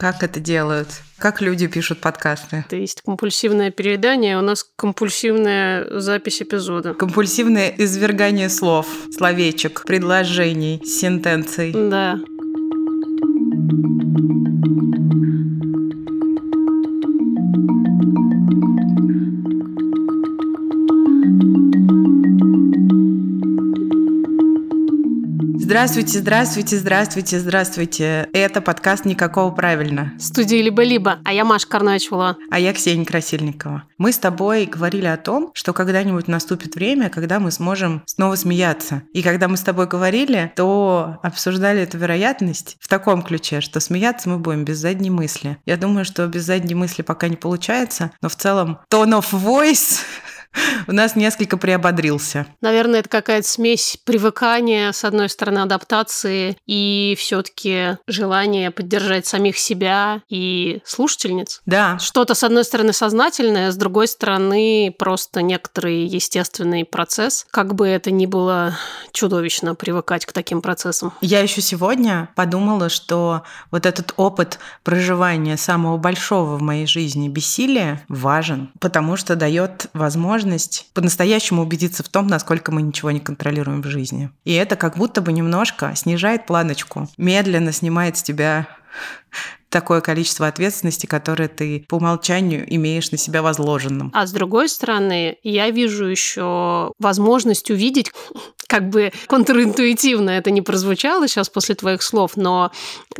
Как это делают? Как люди пишут подкасты? Это есть компульсивное переедание, у нас компульсивная запись эпизода. Компульсивное извергание слов, словечек, предложений, сентенций. Да. Здравствуйте, здравствуйте, здравствуйте, здравствуйте. Это подкаст «Никакого правильно». Студии «Либо-либо», а я Маша Карновичула. А я Ксения Красильникова. Мы с тобой говорили о том, что когда-нибудь наступит время, когда мы сможем снова смеяться. И когда мы с тобой говорили, то обсуждали эту вероятность в таком ключе, что смеяться мы будем без задней мысли. Я думаю, что без задней мысли пока не получается, но в целом tone of voice у нас несколько приободрился. Наверное, это какая-то смесь привыкания, с одной стороны, адаптации и все-таки желание поддержать самих себя и слушательниц. Да. Что-то, с одной стороны, сознательное, с другой стороны, просто некоторый естественный процесс. Как бы это ни было чудовищно привыкать к таким процессам. Я еще сегодня подумала, что вот этот опыт проживания самого большого в моей жизни бессилия важен, потому что дает возможность возможность по-настоящему убедиться в том, насколько мы ничего не контролируем в жизни. И это как будто бы немножко снижает планочку, медленно снимает с тебя такое количество ответственности, которое ты по умолчанию имеешь на себя возложенным. А с другой стороны, я вижу еще возможность увидеть, как бы контринтуитивно это не прозвучало сейчас после твоих слов, но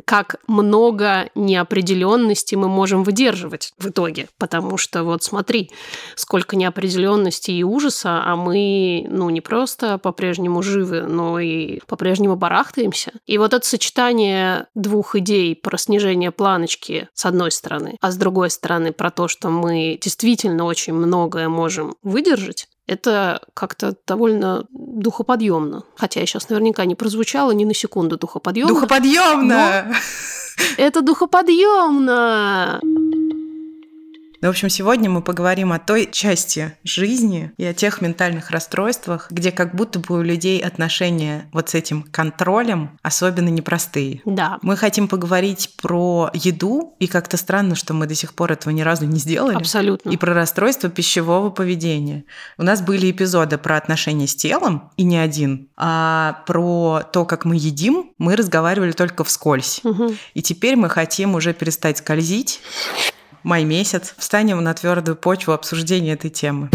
как много неопределенности мы можем выдерживать в итоге. Потому что вот смотри, сколько неопределенности и ужаса, а мы, ну, не просто по-прежнему живы, но и по-прежнему барахтаемся. И вот это сочетание двух идей про снижение планочки с одной стороны, а с другой стороны про то, что мы действительно очень многое можем выдержать, это как-то довольно духоподъемно. Хотя я сейчас наверняка не прозвучала ни на секунду духоподъемно. Духоподъемно! Это духоподъемно! Ну, в общем, сегодня мы поговорим о той части жизни и о тех ментальных расстройствах, где как будто бы у людей отношения вот с этим контролем особенно непростые. Да. Мы хотим поговорить про еду, и как-то странно, что мы до сих пор этого ни разу не сделали. Абсолютно. И про расстройство пищевого поведения. У нас были эпизоды про отношения с телом, и не один, а про то, как мы едим, мы разговаривали только вскользь. Угу. И теперь мы хотим уже перестать скользить май месяц, встанем на твердую почву обсуждения этой темы.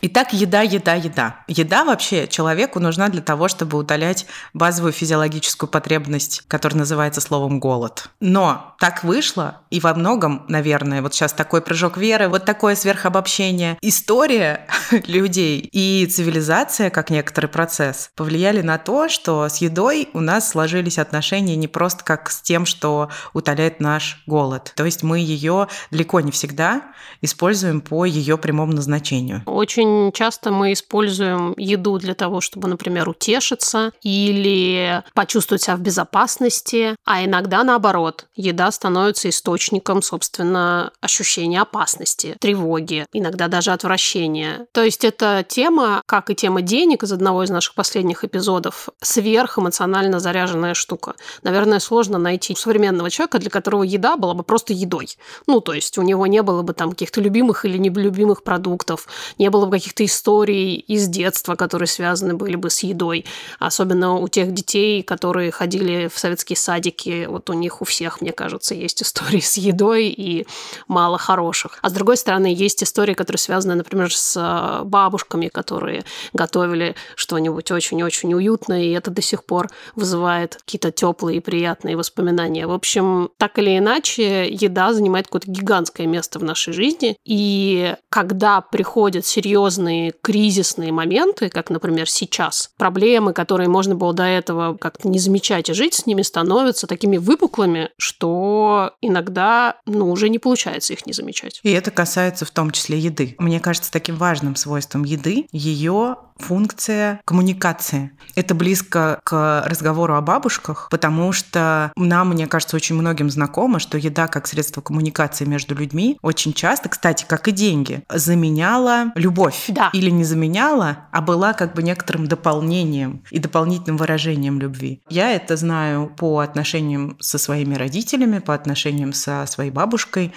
Итак, еда, еда, еда. Еда вообще человеку нужна для того, чтобы утолять базовую физиологическую потребность, которая называется словом голод. Но так вышло, и во многом, наверное, вот сейчас такой прыжок веры, вот такое сверхобобщение. История людей и цивилизация, как некоторый процесс, повлияли на то, что с едой у нас сложились отношения не просто как с тем, что утоляет наш голод. То есть мы ее далеко не всегда используем по ее прямому назначению. Очень очень часто мы используем еду для того, чтобы, например, утешиться или почувствовать себя в безопасности, а иногда наоборот. Еда становится источником, собственно, ощущения опасности, тревоги, иногда даже отвращения. То есть эта тема, как и тема денег из одного из наших последних эпизодов, сверхэмоционально заряженная штука. Наверное, сложно найти современного человека, для которого еда была бы просто едой. Ну, то есть у него не было бы там каких-то любимых или нелюбимых продуктов, не было бы каких-то историй из детства, которые связаны были бы с едой. Особенно у тех детей, которые ходили в советские садики. Вот у них у всех, мне кажется, есть истории с едой и мало хороших. А с другой стороны, есть истории, которые связаны, например, с э, бабушками, которые готовили что-нибудь очень-очень уютное, и это до сих пор вызывает какие-то теплые и приятные воспоминания. В общем, так или иначе, еда занимает какое-то гигантское место в нашей жизни. И когда приходят серьезные серьезные кризисные моменты, как, например, сейчас, проблемы, которые можно было до этого как-то не замечать и жить с ними, становятся такими выпуклыми, что иногда, ну, уже не получается их не замечать. И это касается в том числе еды. Мне кажется, таким важным свойством еды ее функция коммуникации. Это близко к разговору о бабушках, потому что нам, мне кажется, очень многим знакомо, что еда как средство коммуникации между людьми очень часто, кстати, как и деньги, заменяла любовь. Да. Или не заменяла, а была как бы некоторым дополнением и дополнительным выражением любви. Я это знаю по отношениям со своими родителями, по отношениям со своей бабушкой.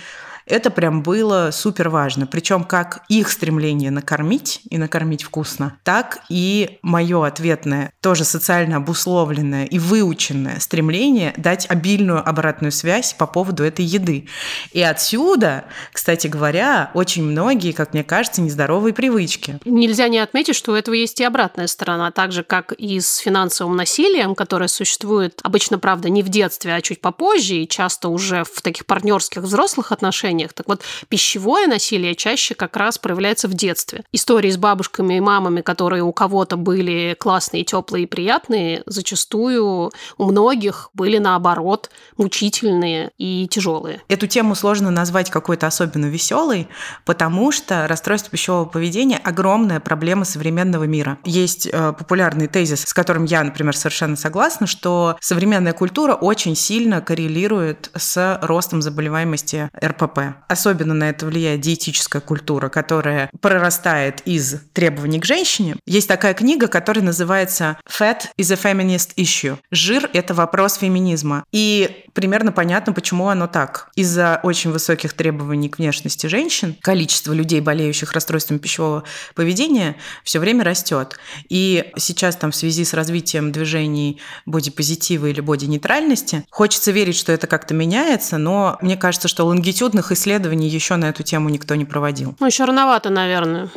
Это прям было супер важно. Причем как их стремление накормить и накормить вкусно, так и мое ответное, тоже социально обусловленное и выученное стремление дать обильную обратную связь по поводу этой еды. И отсюда, кстати говоря, очень многие, как мне кажется, нездоровые привычки. Нельзя не отметить, что у этого есть и обратная сторона, так же, как и с финансовым насилием, которое существует обычно, правда, не в детстве, а чуть попозже, и часто уже в таких партнерских взрослых отношениях, отношениях. Так вот, пищевое насилие чаще как раз проявляется в детстве. Истории с бабушками и мамами, которые у кого-то были классные, теплые и приятные, зачастую у многих были наоборот мучительные и тяжелые. Эту тему сложно назвать какой-то особенно веселой, потому что расстройство пищевого поведения – огромная проблема современного мира. Есть э, популярный тезис, с которым я, например, совершенно согласна, что современная культура очень сильно коррелирует с ростом заболеваемости РПП. Особенно на это влияет диетическая культура, которая прорастает из требований к женщине. Есть такая книга, которая называется «Fat is a feminist issue». Жир – это вопрос феминизма. И примерно понятно, почему оно так. Из-за очень высоких требований к внешности женщин количество людей, болеющих расстройством пищевого поведения, все время растет. И сейчас там в связи с развитием движений бодипозитива или боди-нейтральности хочется верить, что это как-то меняется, но мне кажется, что лонгитюдных исследований еще на эту тему никто не проводил. Ну, еще рановато, наверное.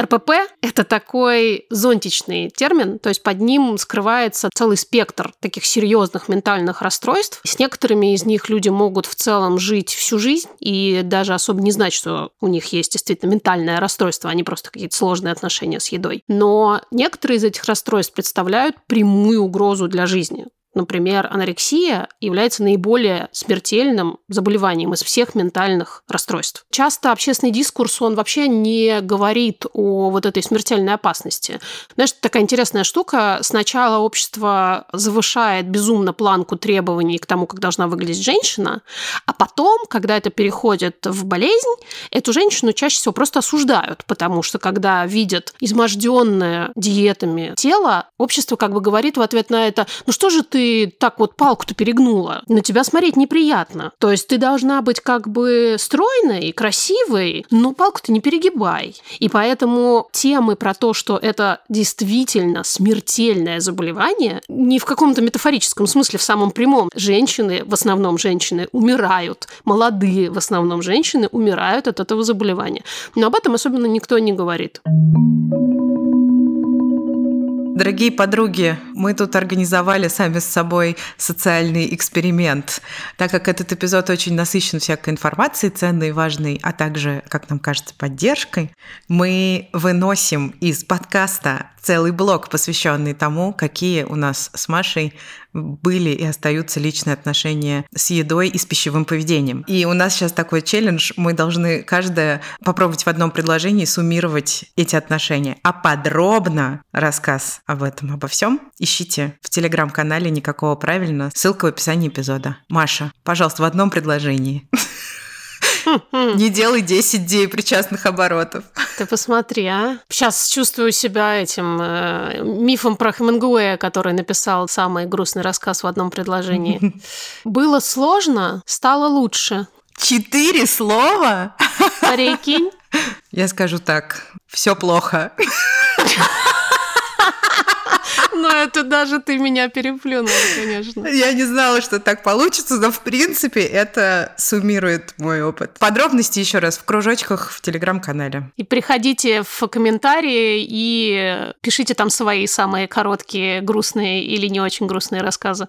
РПП – это такой зонтичный термин, то есть под ним скрывается целый спектр таких серьезных ментальных расстройств. С некоторыми из них люди могут в целом жить всю жизнь и даже особо не знать, что у них есть действительно ментальное расстройство, а не просто какие-то сложные отношения с едой. Но некоторые из этих расстройств представляют прямую угрозу для жизни. Например, анорексия является наиболее смертельным заболеванием из всех ментальных расстройств. Часто общественный дискурс, он вообще не говорит о вот этой смертельной опасности. Знаешь, такая интересная штука. Сначала общество завышает безумно планку требований к тому, как должна выглядеть женщина, а потом, когда это переходит в болезнь, эту женщину чаще всего просто осуждают, потому что когда видят изможденное диетами тело, общество как бы говорит в ответ на это, ну что же ты ты так вот палку-то перегнула? На тебя смотреть неприятно. То есть ты должна быть как бы стройной, красивой, но палку-то не перегибай. И поэтому темы про то, что это действительно смертельное заболевание, не в каком-то метафорическом смысле, в самом прямом. Женщины, в основном женщины, умирают. Молодые, в основном женщины, умирают от этого заболевания. Но об этом особенно никто не говорит. Дорогие подруги, мы тут организовали сами с собой социальный эксперимент. Так как этот эпизод очень насыщен всякой информацией, ценной, важной, а также, как нам кажется, поддержкой, мы выносим из подкаста целый блок, посвященный тому, какие у нас с Машей были и остаются личные отношения с едой и с пищевым поведением. И у нас сейчас такой челлендж, мы должны каждая попробовать в одном предложении суммировать эти отношения. А подробно рассказ об этом, обо всем ищите в телеграм-канале «Никакого правильно». Ссылка в описании эпизода. Маша, пожалуйста, в одном предложении. Не делай 10 дней причастных оборотов. Ты посмотри, а. Сейчас чувствую себя этим э, мифом про Хемингуэя, который написал самый грустный рассказ в одном предложении. Было сложно, стало лучше. Четыре слова? Прикинь. Я скажу так, все плохо. Ну, это даже ты меня переплюнула, конечно. Я не знала, что так получится, но в принципе это суммирует мой опыт. Подробности еще раз в кружочках в телеграм-канале. И приходите в комментарии и пишите там свои самые короткие, грустные или не очень грустные рассказы.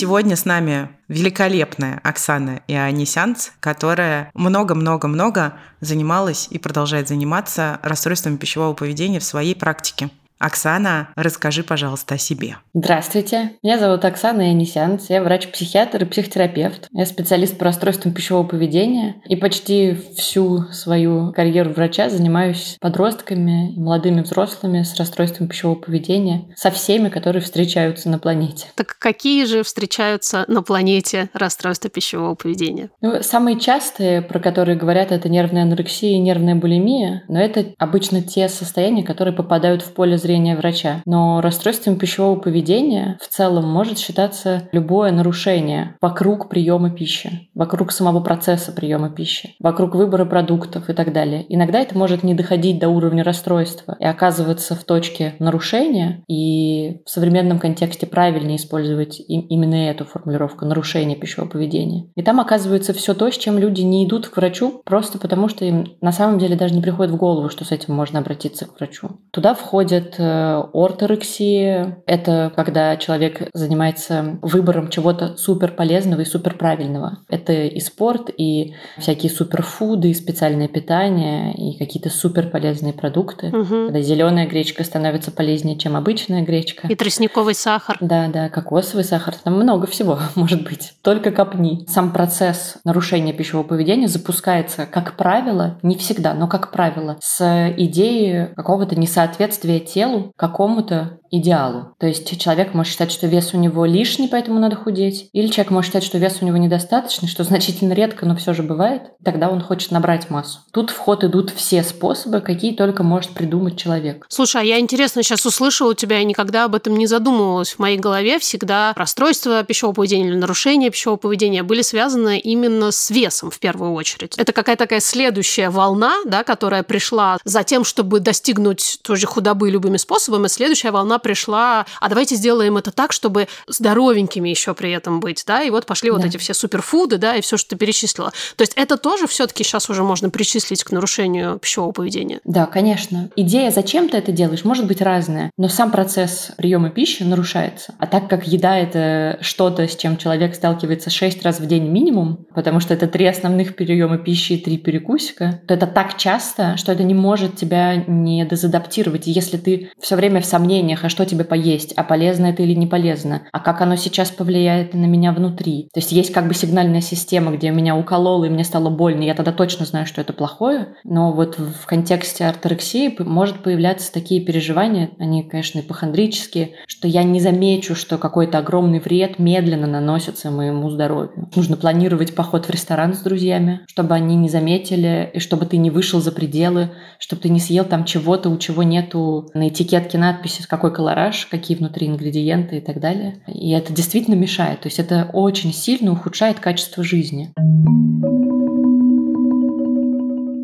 Сегодня с нами великолепная Оксана Ионисянц, которая много-много-много занималась и продолжает заниматься расстройствами пищевого поведения в своей практике. Оксана, расскажи, пожалуйста, о себе. Здравствуйте, меня зовут Оксана Янисян, я врач-психиатр и психотерапевт. Я специалист по расстройствам пищевого поведения и почти всю свою карьеру врача занимаюсь подростками и молодыми взрослыми с расстройством пищевого поведения, со всеми, которые встречаются на планете. Так какие же встречаются на планете расстройства пищевого поведения? Ну, самые частые, про которые говорят, это нервная анорексия и нервная булимия, но это обычно те состояния, которые попадают в поле зрения зрения врача. Но расстройством пищевого поведения в целом может считаться любое нарушение вокруг приема пищи, вокруг самого процесса приема пищи, вокруг выбора продуктов и так далее. Иногда это может не доходить до уровня расстройства и оказываться в точке нарушения, и в современном контексте правильнее использовать именно эту формулировку нарушение пищевого поведения. И там оказывается все то, с чем люди не идут к врачу, просто потому что им на самом деле даже не приходит в голову, что с этим можно обратиться к врачу. Туда входят орторексия. Это когда человек занимается выбором чего-то супер полезного и супер правильного. Это и спорт, и всякие суперфуды, и специальное питание, и какие-то супер полезные продукты. Угу. Когда зеленая гречка становится полезнее, чем обычная гречка. И тростниковый сахар. Да, да, кокосовый сахар. Там много всего может быть. Только копни. Сам процесс нарушения пищевого поведения запускается, как правило, не всегда, но как правило, с идеей какого-то несоответствия тела телу какому-то идеалу. То есть человек может считать, что вес у него лишний, поэтому надо худеть. Или человек может считать, что вес у него недостаточный, что значительно редко, но все же бывает. Тогда он хочет набрать массу. Тут в ход идут все способы, какие только может придумать человек. Слушай, а я интересно сейчас услышала у тебя, я никогда об этом не задумывалась. В моей голове всегда расстройства пищевого поведения или нарушения пищевого поведения были связаны именно с весом в первую очередь. Это какая-то такая следующая волна, да, которая пришла за тем, чтобы достигнуть той же худобы любыми способами. Следующая волна пришла, а давайте сделаем это так, чтобы здоровенькими еще при этом быть, да, и вот пошли да. вот эти все суперфуды, да, и все, что ты перечислила. То есть это тоже все-таки сейчас уже можно причислить к нарушению пищевого поведения? Да, конечно. Идея, зачем ты это делаешь, может быть разная, но сам процесс приема пищи нарушается. А так как еда – это что-то, с чем человек сталкивается 6 раз в день минимум, потому что это три основных приема пищи и три перекусика, то это так часто, что это не может тебя не дезадаптировать. И если ты все время в сомнениях, а что тебе поесть, а полезно это или не полезно, а как оно сейчас повлияет на меня внутри. То есть есть как бы сигнальная система, где меня укололо и мне стало больно, я тогда точно знаю, что это плохое, но вот в контексте орторексии может появляться такие переживания, они, конечно, ипохондрические, что я не замечу, что какой-то огромный вред медленно наносится моему здоровью. Нужно планировать поход в ресторан с друзьями, чтобы они не заметили, и чтобы ты не вышел за пределы, чтобы ты не съел там чего-то, у чего нету на этикетке надписи, какой колораж, какие внутри ингредиенты и так далее. И это действительно мешает. То есть это очень сильно ухудшает качество жизни.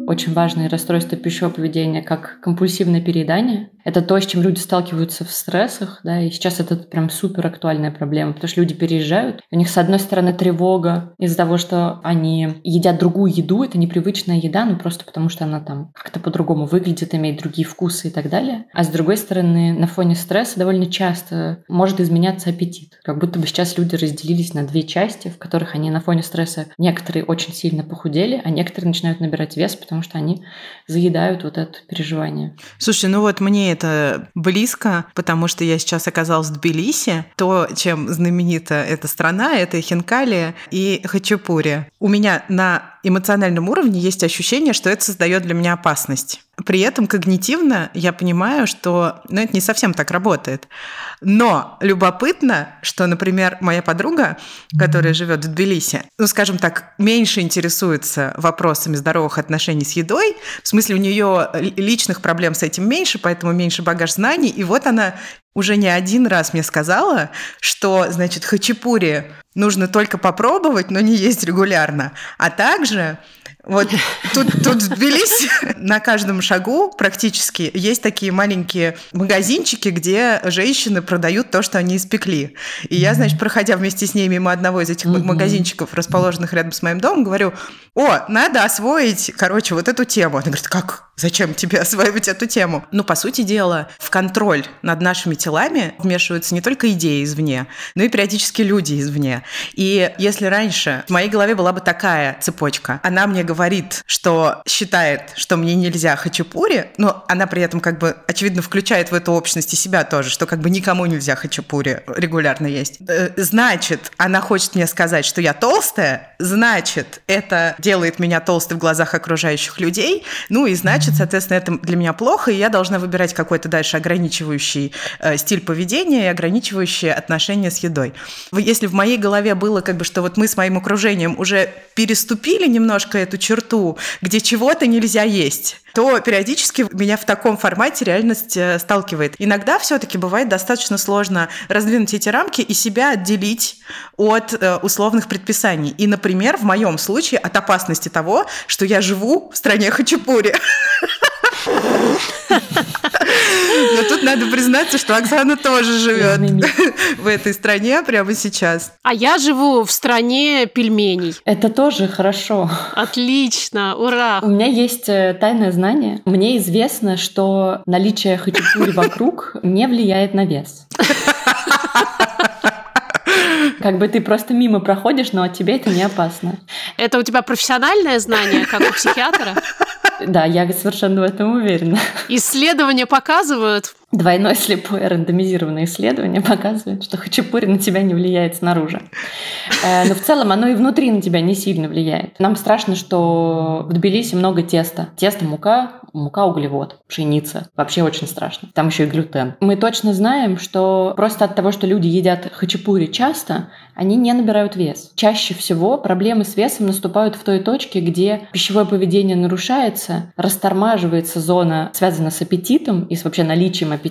Очень важное расстройство пищевого поведения, как компульсивное переедание. Это то, с чем люди сталкиваются в стрессах, да, и сейчас это прям супер актуальная проблема, потому что люди переезжают, у них с одной стороны тревога из-за того, что они едят другую еду, это непривычная еда, ну просто потому что она там как-то по-другому выглядит, имеет другие вкусы и так далее. А с другой стороны, на фоне стресса довольно часто может изменяться аппетит. Как будто бы сейчас люди разделились на две части, в которых они на фоне стресса некоторые очень сильно похудели, а некоторые начинают набирать вес, потому что они заедают вот это переживание. Слушай, ну вот мне это близко, потому что я сейчас оказалась в Тбилиси. То, чем знаменита эта страна, это Хинкали и Хачапури. У меня на эмоциональном уровне есть ощущение, что это создает для меня опасность. При этом когнитивно я понимаю, что ну, это не совсем так работает. Но любопытно, что, например, моя подруга, которая живет в Тбилиси, ну, скажем так, меньше интересуется вопросами здоровых отношений с едой. В смысле, у нее личных проблем с этим меньше, поэтому меньше багаж знаний. И вот она уже не один раз мне сказала, что, значит, хачапури нужно только попробовать, но не есть регулярно. А также вот тут, тут в Тбилиси на каждом шагу практически есть такие маленькие магазинчики, где женщины продают то, что они испекли. И я, значит, проходя вместе с ней мимо одного из этих магазинчиков, расположенных рядом с моим домом, говорю, о, надо освоить, короче, вот эту тему. Она говорит, как? Зачем тебе осваивать эту тему? Ну, по сути дела, в контроль над нашими телами вмешиваются не только идеи извне, но и периодически люди извне. И если раньше в моей голове была бы такая цепочка, она мне говорит, что считает, что мне нельзя хачапури, но она при этом как бы, очевидно, включает в эту общность и себя тоже, что как бы никому нельзя хачапури регулярно есть. Э, значит, она хочет мне сказать, что я толстая, значит, это делает меня толстой в глазах окружающих людей, ну и значит, соответственно, это для меня плохо, и я должна выбирать какой-то дальше ограничивающий э, стиль поведения и ограничивающие отношения с едой. Если в моей голове было как бы, что вот мы с моим окружением уже переступили немножко эту черту, где чего-то нельзя есть, то периодически меня в таком формате реальность э, сталкивает. Иногда все-таки бывает достаточно сложно раздвинуть эти рамки и себя отделить от э, условных предписаний. И, например, в моем случае от опасности того, что я живу в стране хачапури. Но тут надо признаться, что Оксана тоже живет в этой стране прямо сейчас. А я живу в стране пельменей. Это тоже хорошо. Отлично, ура! У меня есть э, тайное знание. Мне известно, что наличие хачапури вокруг не влияет на вес. Как бы ты просто мимо проходишь, но тебе это не опасно. Это у тебя профессиональное знание, как у психиатра? Да, я совершенно в этом уверена. Исследования показывают, Двойное слепое рандомизированное исследование показывает, что хачапури на тебя не влияет снаружи. Э, но в целом оно и внутри на тебя не сильно влияет. Нам страшно, что в Тбилиси много теста. Тесто, мука, мука, углевод, пшеница. Вообще очень страшно. Там еще и глютен. Мы точно знаем, что просто от того, что люди едят хачапури часто, они не набирают вес. Чаще всего проблемы с весом наступают в той точке, где пищевое поведение нарушается, растормаживается зона, связанная с аппетитом и с вообще наличием аппетита,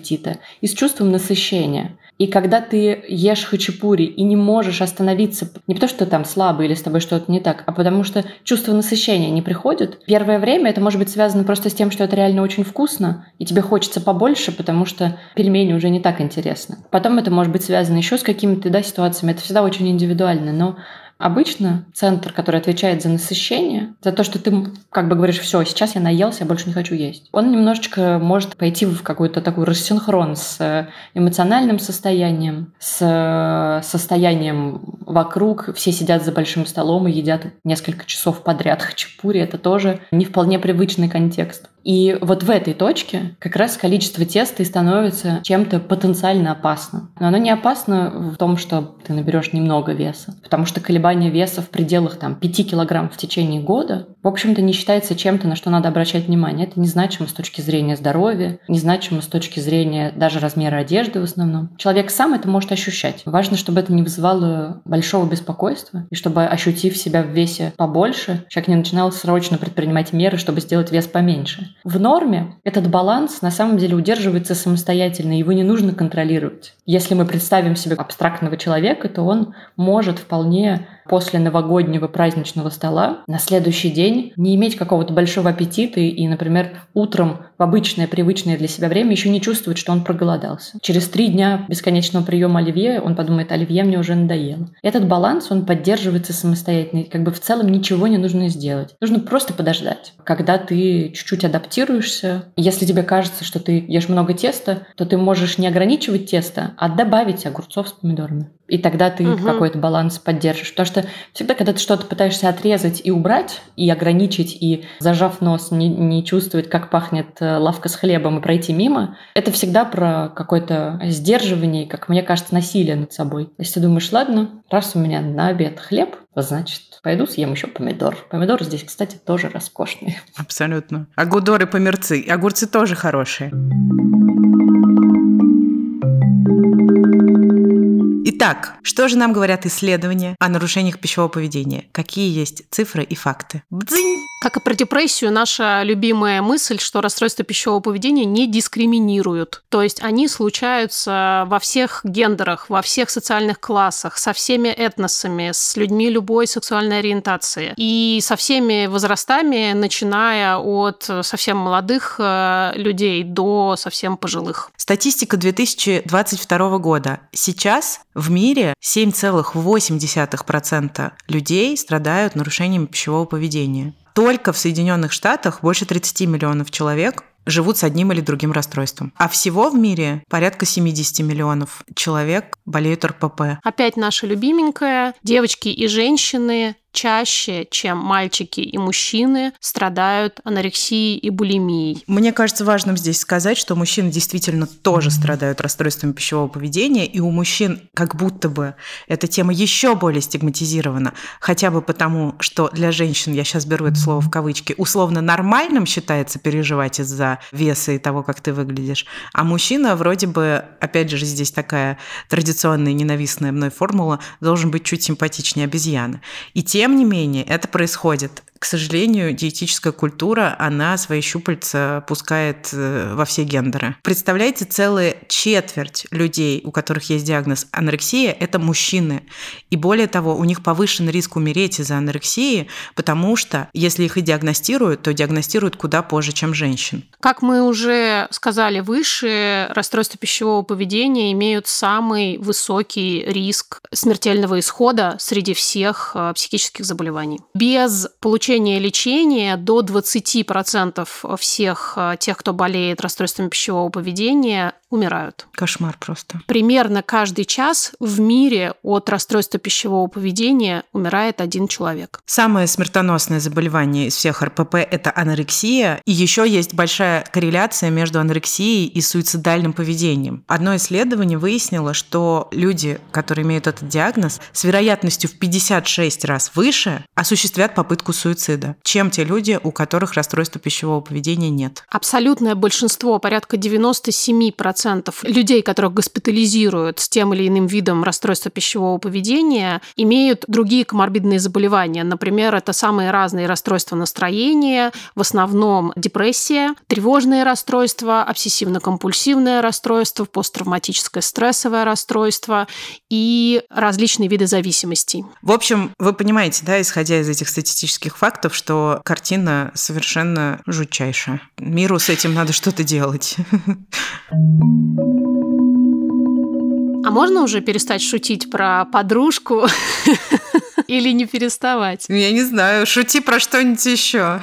и с чувством насыщения. И когда ты ешь хачапури и не можешь остановиться, не потому что ты там слабый или с тобой что-то не так, а потому что чувство насыщения не приходит, первое время это может быть связано просто с тем, что это реально очень вкусно, и тебе хочется побольше, потому что пельмени уже не так интересны. Потом это может быть связано еще с какими-то да, ситуациями, это всегда очень индивидуально, но Обычно центр, который отвечает за насыщение, за то, что ты как бы говоришь, все, сейчас я наелся, я больше не хочу есть, он немножечко может пойти в какой-то такой рассинхрон с э, эмоциональным состоянием, с э, состоянием вокруг. Все сидят за большим столом и едят несколько часов подряд хачапури. Это тоже не вполне привычный контекст. И вот в этой точке как раз количество теста и становится чем-то потенциально опасным. Но оно не опасно в том, что ты наберешь немного веса, потому что колебание веса в пределах там, 5 килограмм в течение года, в общем-то, не считается чем-то, на что надо обращать внимание. Это незначимо с точки зрения здоровья, незначимо с точки зрения даже размера одежды в основном. Человек сам это может ощущать. Важно, чтобы это не вызывало большого беспокойства, и чтобы, ощутив себя в весе побольше, человек не начинал срочно предпринимать меры, чтобы сделать вес поменьше. В норме этот баланс на самом деле удерживается самостоятельно, его не нужно контролировать. Если мы представим себе абстрактного человека, то он может вполне после новогоднего праздничного стола на следующий день не иметь какого-то большого аппетита и, например, утром в обычное, привычное для себя время еще не чувствовать, что он проголодался. Через три дня бесконечного приема оливье он подумает, оливье мне уже надоело. Этот баланс, он поддерживается самостоятельно. Как бы в целом ничего не нужно сделать. Нужно просто подождать. Когда ты чуть-чуть адаптируешься, если тебе кажется, что ты ешь много теста, то ты можешь не ограничивать тесто, а добавить огурцов с помидорами. И тогда ты угу. какой-то баланс поддержишь. Потому что всегда, когда ты что-то пытаешься отрезать и убрать, и ограничить, и зажав нос, не, не чувствовать, как пахнет лавка с хлебом, и пройти мимо, это всегда про какое-то сдерживание, как мне кажется, насилие над собой. Если ты думаешь, ладно, раз у меня на обед хлеб, значит, пойду съем еще помидор. Помидоры здесь, кстати, тоже роскошные. Абсолютно. Агудоры, померцы. Огурцы тоже хорошие. Итак, что же нам говорят исследования о нарушениях пищевого поведения? Какие есть цифры и факты? Бдзинь! Как и про депрессию, наша любимая мысль, что расстройства пищевого поведения не дискриминируют. То есть они случаются во всех гендерах, во всех социальных классах, со всеми этносами, с людьми любой сексуальной ориентации. И со всеми возрастами, начиная от совсем молодых э, людей до совсем пожилых. Статистика 2022 года. Сейчас в мире 7,8% людей страдают нарушениями пищевого поведения. Только в Соединенных Штатах больше 30 миллионов человек живут с одним или другим расстройством. А всего в мире порядка 70 миллионов человек болеют РПП. Опять наша любименькая. Девочки и женщины чаще, чем мальчики и мужчины, страдают анорексией и булимией. Мне кажется важным здесь сказать, что мужчины действительно тоже страдают расстройствами пищевого поведения, и у мужчин как будто бы эта тема еще более стигматизирована, хотя бы потому, что для женщин, я сейчас беру это слово в кавычки, условно нормальным считается переживать из-за веса и того, как ты выглядишь, а мужчина вроде бы, опять же, здесь такая традиционная ненавистная мной формула, должен быть чуть симпатичнее обезьяны. И те тем не менее, это происходит к сожалению, диетическая культура, она свои щупальца пускает э, во все гендеры. Представляете, целая четверть людей, у которых есть диагноз анорексия, это мужчины. И более того, у них повышен риск умереть из-за анорексии, потому что если их и диагностируют, то диагностируют куда позже, чем женщин. Как мы уже сказали выше, расстройства пищевого поведения имеют самый высокий риск смертельного исхода среди всех э, психических заболеваний. Без получения получения лечения до 20% всех э, тех, кто болеет расстройствами пищевого поведения, умирают. Кошмар просто. Примерно каждый час в мире от расстройства пищевого поведения умирает один человек. Самое смертоносное заболевание из всех РПП – это анорексия. И еще есть большая корреляция между анорексией и суицидальным поведением. Одно исследование выяснило, что люди, которые имеют этот диагноз, с вероятностью в 56 раз выше осуществят попытку суицида, чем те люди, у которых расстройства пищевого поведения нет. Абсолютное большинство, порядка 97% людей, которых госпитализируют с тем или иным видом расстройства пищевого поведения, имеют другие коморбидные заболевания. Например, это самые разные расстройства настроения, в основном депрессия, тревожные расстройства, обсессивно-компульсивное расстройство, посттравматическое стрессовое расстройство и различные виды зависимостей. В общем, вы понимаете, да, исходя из этих статистических фактов, что картина совершенно жутчайшая. Миру с этим надо что-то делать. А можно уже перестать шутить про подружку или не переставать? Я не знаю, шути про что-нибудь еще.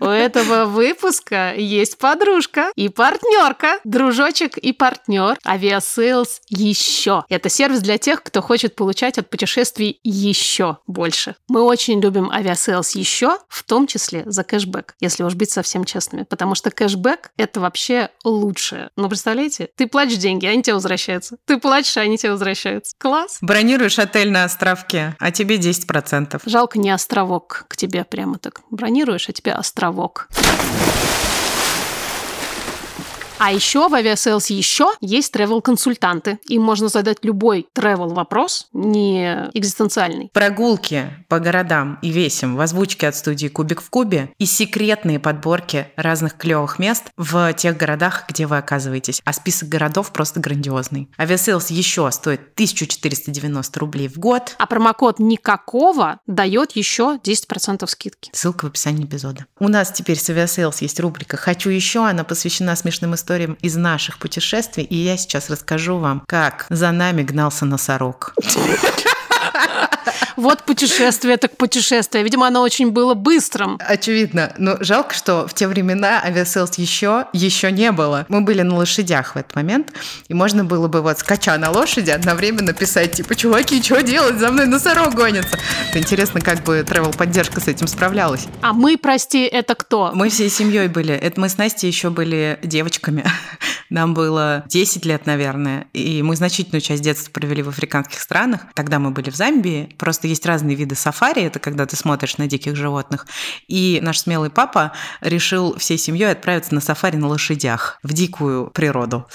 У этого выпуска есть подружка и партнерка, дружочек и партнер Aviasales еще. Это сервис для тех, кто хочет получать от путешествий еще больше. Мы очень любим Aviasales еще, в том числе за кэшбэк, если уж быть совсем честными, потому что кэшбэк это вообще лучшее. Ну, представляете, ты платишь деньги, они тебе возвращаются. Ты платишь, а они тебе возвращаются. Класс. Бронируешь отель на островке, а тебе 10%. Жалко не островок к тебе прямо так. Бронируешь, а тебе островок. А еще в Aviasales еще есть travel-консультанты. Им можно задать любой travel вопрос, не экзистенциальный. Прогулки по городам и весим в озвучке от студии «Кубик в кубе» и секретные подборки разных клевых мест в тех городах, где вы оказываетесь. А список городов просто грандиозный. Aviasales еще стоит 1490 рублей в год. А промокод «Никакого» дает еще 10% скидки. Ссылка в описании эпизода. У нас теперь с Aviasales есть рубрика «Хочу еще». Она посвящена смешным историям историям из наших путешествий, и я сейчас расскажу вам, как за нами гнался носорог. Вот путешествие так путешествие. Видимо, оно очень было быстрым. Очевидно. Но жалко, что в те времена Aviasales еще, еще не было. Мы были на лошадях в этот момент, и можно было бы вот скача на лошади одновременно писать, типа, чуваки, что делать? За мной носорог гонится. Это интересно, как бы travel поддержка с этим справлялась. А мы, прости, это кто? Мы всей семьей были. Это мы с Настей еще были девочками. Нам было 10 лет, наверное, и мы значительную часть детства провели в африканских странах. Тогда мы были в Замбии. Просто есть разные виды сафари, это когда ты смотришь на диких животных. И наш смелый папа решил всей семьей отправиться на сафари на лошадях в дикую природу.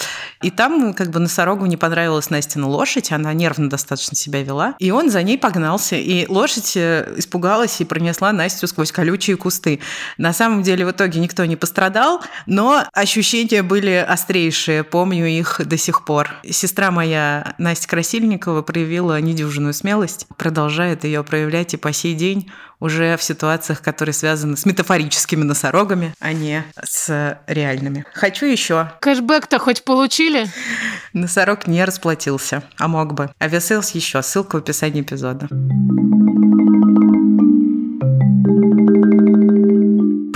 И там как бы носорогу не понравилась Настина лошадь, она нервно достаточно себя вела, и он за ней погнался. И лошадь э, испугалась и пронесла Настю сквозь колючие кусты. На самом деле в итоге никто не пострадал, но ощущения были острейшие, помню их до сих пор. Сестра моя Настя Красильникова проявила недюжинную смелость, продолжая продолжает ее проявлять и по сей день уже в ситуациях, которые связаны с метафорическими носорогами, а не с реальными. Хочу еще. Кэшбэк-то хоть получили? Носорог не расплатился, а мог бы. Aviasales еще. Ссылка в описании эпизода.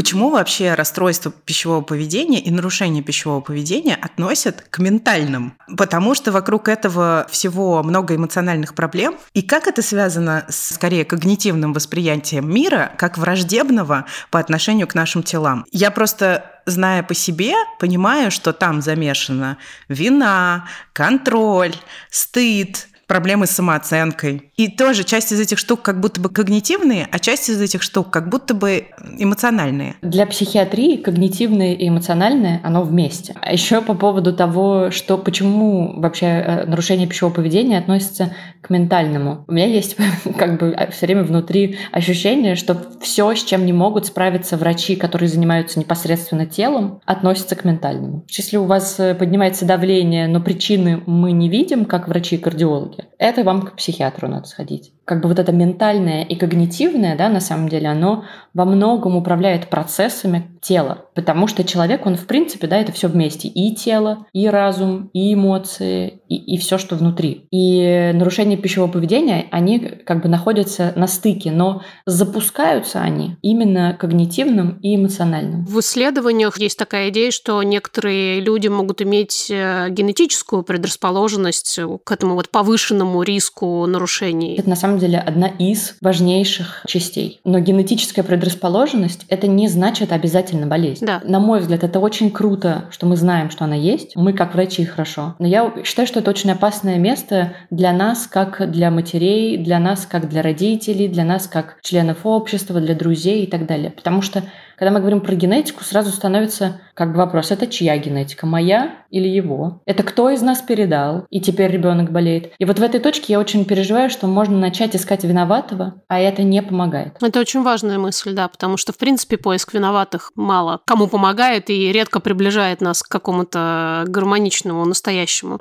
Почему вообще расстройство пищевого поведения и нарушение пищевого поведения относят к ментальным? Потому что вокруг этого всего много эмоциональных проблем. И как это связано с, скорее, когнитивным восприятием мира, как враждебного по отношению к нашим телам? Я просто зная по себе, понимаю, что там замешана вина, контроль, стыд, проблемы с самооценкой. И тоже часть из этих штук как будто бы когнитивные, а часть из этих штук как будто бы эмоциональные. Для психиатрии когнитивные и эмоциональные, оно вместе. А еще по поводу того, что почему вообще э, нарушение пищевого поведения относится к ментальному. У меня есть как бы все время внутри ощущение, что все, с чем не могут справиться врачи, которые занимаются непосредственно телом, относится к ментальному. Если у вас э, поднимается давление, но причины мы не видим, как врачи-кардиологи, Это вам к психиатру надо сходить. Как бы вот это ментальное и когнитивное, да, на самом деле, оно во многом управляет процессами тела. Потому что человек, он в принципе, да, это все вместе. И тело, и разум, и эмоции, и, и все, что внутри. И нарушения пищевого поведения, они как бы находятся на стыке, но запускаются они именно когнитивным и эмоциональным. В исследованиях есть такая идея, что некоторые люди могут иметь э, генетическую предрасположенность к этому вот повышенному риску нарушений. Это на самом деле одна из важнейших частей. Но генетическая предрасположенность это не значит обязательно болезнь. Да. На мой взгляд, это очень круто, что мы знаем, что она есть. Мы как врачи хорошо. Но я считаю, что это очень опасное место для нас, как для матерей, для нас, как для родителей, для нас, как членов общества, для друзей и так далее. Потому что когда мы говорим про генетику, сразу становится как бы вопрос, это чья генетика, моя или его? Это кто из нас передал, и теперь ребенок болеет? И вот в этой точке я очень переживаю, что можно начать искать виноватого, а это не помогает. Это очень важная мысль, да, потому что, в принципе, поиск виноватых мало кому помогает и редко приближает нас к какому-то гармоничному настоящему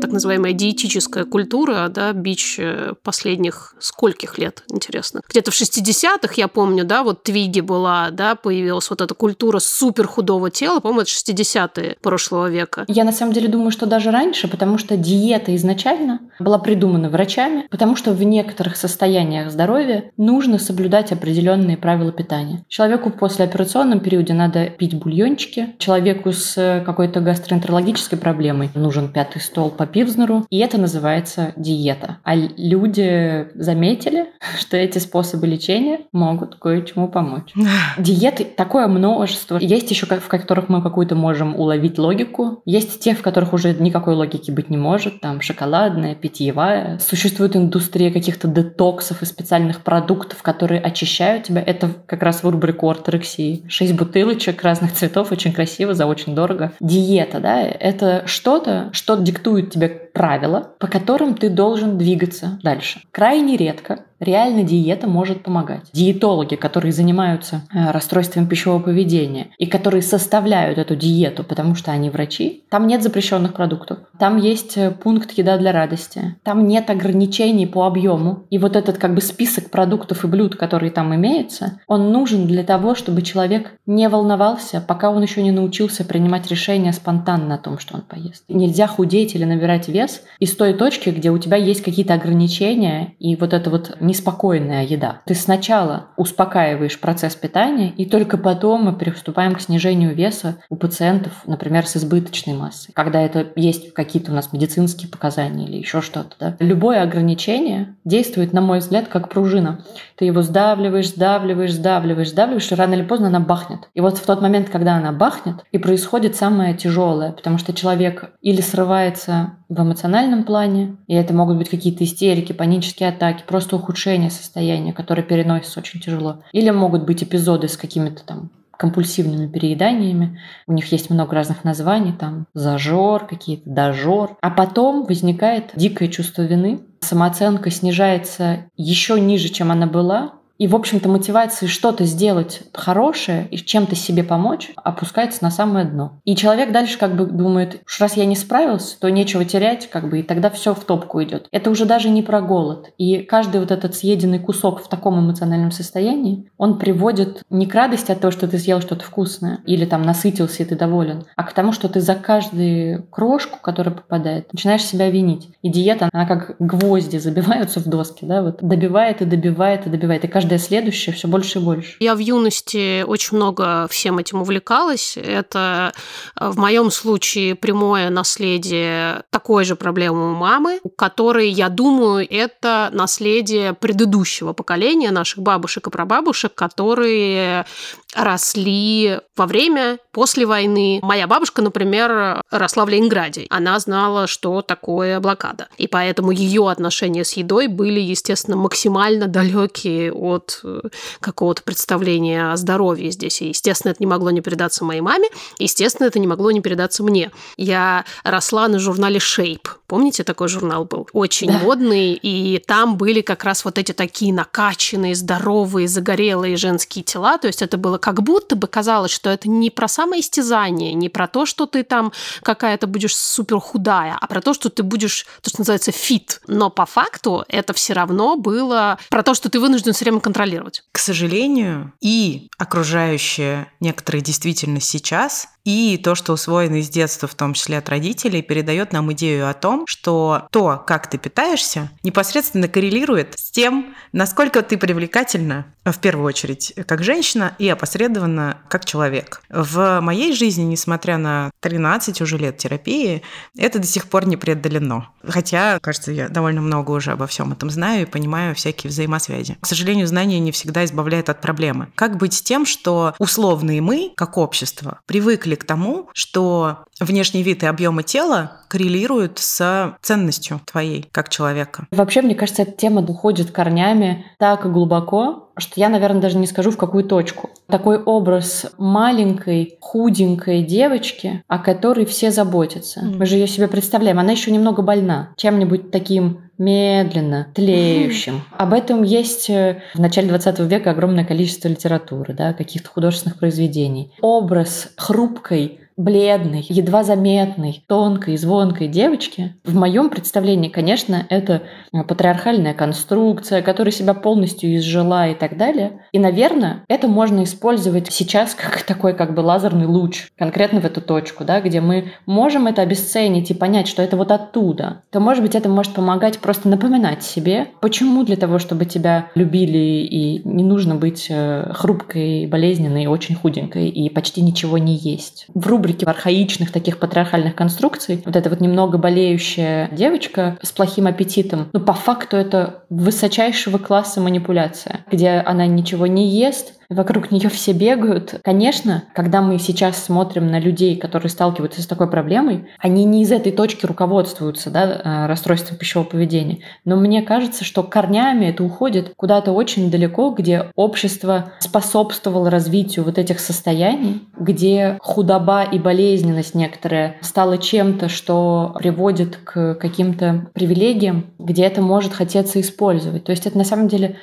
так называемая диетическая культура, да, бич э, последних скольких лет, интересно. Где-то в 60-х, я помню, да, вот Твиги была, да, появилась вот эта культура супер худого тела, по-моему, это 60-е прошлого века. Я на самом деле думаю, что даже раньше, потому что диета изначально была придумана врачами, потому что в некоторых состояниях здоровья нужно соблюдать определенные правила питания. Человеку в послеоперационном периоде надо пить бульончики, человеку с э, какой-то гастроэнтерологической проблемой нужен пятый стол по Пивзнеру, и это называется диета. А люди заметили, что эти способы лечения могут кое-чему помочь. Диеты такое множество. Есть еще, в которых мы какую-то можем уловить логику. Есть те, в которых уже никакой логики быть не может. Там шоколадная, питьевая. Существует индустрия каких-то детоксов и специальных продуктов, которые очищают тебя. Это как раз в рубрику орторексии. Шесть бутылочек разных цветов, очень красиво, за очень дорого. Диета, да, это что-то, что диктует тебе правила, по которым ты должен двигаться дальше. Крайне редко реально диета может помогать. Диетологи, которые занимаются э, расстройством пищевого поведения и которые составляют эту диету, потому что они врачи, там нет запрещенных продуктов. Там есть э, пункт еда для радости. Там нет ограничений по объему. И вот этот как бы список продуктов и блюд, которые там имеются, он нужен для того, чтобы человек не волновался, пока он еще не научился принимать решения спонтанно о том, что он поест. Нельзя худеть или набирать вес из той точки, где у тебя есть какие-то ограничения, и вот это вот неспокойная еда. Ты сначала успокаиваешь процесс питания, и только потом мы приступаем к снижению веса у пациентов, например, с избыточной массой. Когда это есть какие-то у нас медицинские показания или еще что-то. Да? Любое ограничение действует, на мой взгляд, как пружина. Ты его сдавливаешь, сдавливаешь, сдавливаешь, сдавливаешь, и рано или поздно она бахнет. И вот в тот момент, когда она бахнет, и происходит самое тяжелое, потому что человек или срывается в эмоциональном плане, и это могут быть какие-то истерики, панические атаки, просто ухудшение состояния, которое переносится очень тяжело. Или могут быть эпизоды с какими-то там компульсивными перееданиями. У них есть много разных названий, там зажор, какие-то дожор. А потом возникает дикое чувство вины, самооценка снижается еще ниже, чем она была, и, в общем-то, мотивации что-то сделать хорошее и чем-то себе помочь опускается на самое дно. И человек дальше как бы думает, что раз я не справился, то нечего терять, как бы, и тогда все в топку идет. Это уже даже не про голод. И каждый вот этот съеденный кусок в таком эмоциональном состоянии, он приводит не к радости от того, что ты съел что-то вкусное, или там насытился и ты доволен, а к тому, что ты за каждую крошку, которая попадает, начинаешь себя винить. И диета, она как гвозди забиваются в доски, да, вот добивает и добивает и добивает. И каждый каждое следующее все больше и больше. Я в юности очень много всем этим увлекалась. Это э, в моем случае прямое наследие такой же проблемы у мамы, у которой, я думаю, это наследие предыдущего поколения наших бабушек и прабабушек, которые росли во время, после войны. Моя бабушка, например, росла в Ленинграде. Она знала, что такое блокада. И поэтому ее отношения с едой были, естественно, максимально далекие от э, какого-то представления о здоровье здесь. И, естественно, это не могло не передаться моей маме. Естественно, это не могло не передаться мне. Я росла на журнале Shape. Помните, такой журнал был? Очень да. модный. И там были как раз вот эти такие накачанные, здоровые, загорелые женские тела. То есть это было как будто бы казалось, что это не про самоистязание, не про то, что ты там какая-то будешь супер худая, а про то, что ты будешь, то, что называется, фит. Но по факту это все равно было про то, что ты вынужден все время контролировать. К сожалению, и окружающая некоторая действительность сейчас и то, что усвоено из детства, в том числе от родителей, передает нам идею о том, что то, как ты питаешься, непосредственно коррелирует с тем, насколько ты привлекательна, в первую очередь, как женщина и опосредованно как человек. В моей жизни, несмотря на 13 уже лет терапии, это до сих пор не преодолено. Хотя, кажется, я довольно много уже обо всем этом знаю и понимаю всякие взаимосвязи. К сожалению, знание не всегда избавляет от проблемы. Как быть с тем, что условные мы, как общество, привыкли к тому, что внешний вид и объемы тела коррелируют с ценностью твоей как человека. Вообще, мне кажется, эта тема уходит корнями так глубоко, что я, наверное, даже не скажу, в какую точку. Такой образ маленькой, худенькой девочки, о которой все заботятся. Mm. Мы же ее себе представляем. Она еще немного больна. Чем-нибудь таким медленно, тлеющим. Об этом есть э, в начале 20 века огромное количество литературы, да, каких-то художественных произведений. Образ хрупкой, бледной, едва заметной, тонкой, звонкой девочки, в моем представлении, конечно, это э, патриархальная конструкция, которая себя полностью изжила и так далее. И, наверное, это можно использовать сейчас как такой как бы лазерный луч, конкретно в эту точку, да, где мы можем это обесценить и понять, что это вот оттуда. То, может быть, это может помогать просто напоминать себе, почему для того, чтобы тебя любили и не нужно быть э, хрупкой, болезненной, очень худенькой и почти ничего не есть. В архаичных таких патриархальных конструкций, вот эта вот немного болеющая девочка с плохим аппетитом, ну, по факту это высочайшего класса манипуляция, где она ничего не ест, вокруг нее все бегают. Конечно, когда мы сейчас смотрим на людей, которые сталкиваются с такой проблемой, они не из этой точки руководствуются, да, э, расстройством пищевого поведения. Но мне кажется, что корнями это уходит куда-то очень далеко, где общество способствовало развитию вот этих состояний, где худоба и болезненность некоторая стала чем-то, что приводит к каким-то привилегиям, где это может хотеться использовать. То есть это на самом деле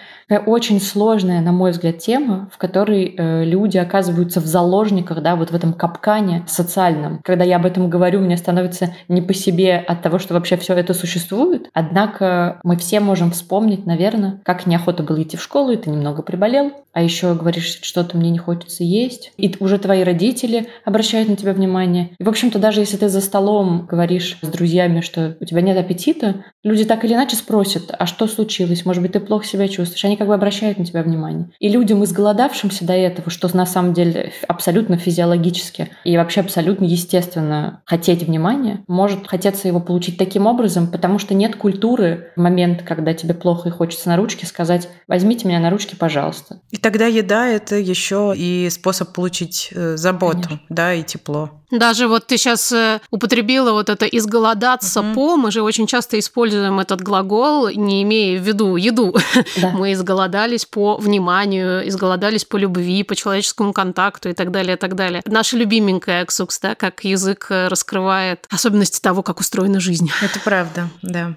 очень сложная, на мой взгляд, тема, в которой э, люди оказываются в заложниках, да, вот в этом капкане социальном. Когда я об этом говорю, мне становится не по себе от того, что вообще все это существует. Однако мы все можем вспомнить, наверное, как неохота было идти в школу, и ты немного приболел, а еще говоришь, что-то мне не хочется есть, и уже твои родители обращают на тебя внимание. И, в общем-то, даже если ты за столом говоришь с друзьями, что у тебя нет аппетита, люди так или иначе спросят, а что случилось? Может быть, ты плохо себя чувствуешь? Они как бы обращают на тебя внимание. И людям, изголодавшимся до этого, что на самом деле абсолютно физиологически и вообще абсолютно естественно хотеть внимания, может хотеться его получить таким образом, потому что нет культуры в момент, когда тебе плохо и хочется на ручке, сказать «возьмите меня на ручки, пожалуйста». И тогда еда – это еще и способ получить э, заботу, Конечно. да, и тепло. Даже вот ты сейчас э, употребила вот это «изголодаться угу. по», мы же очень часто используем этот глагол, не имея в виду еду. Да. Мы изголодались по вниманию, изголодались по любви, по человеческому контакту и так далее, и так далее. Наша любименькая Ксукс, да, как язык э, раскрывает особенности того, как устроена жизнь. Это правда, да.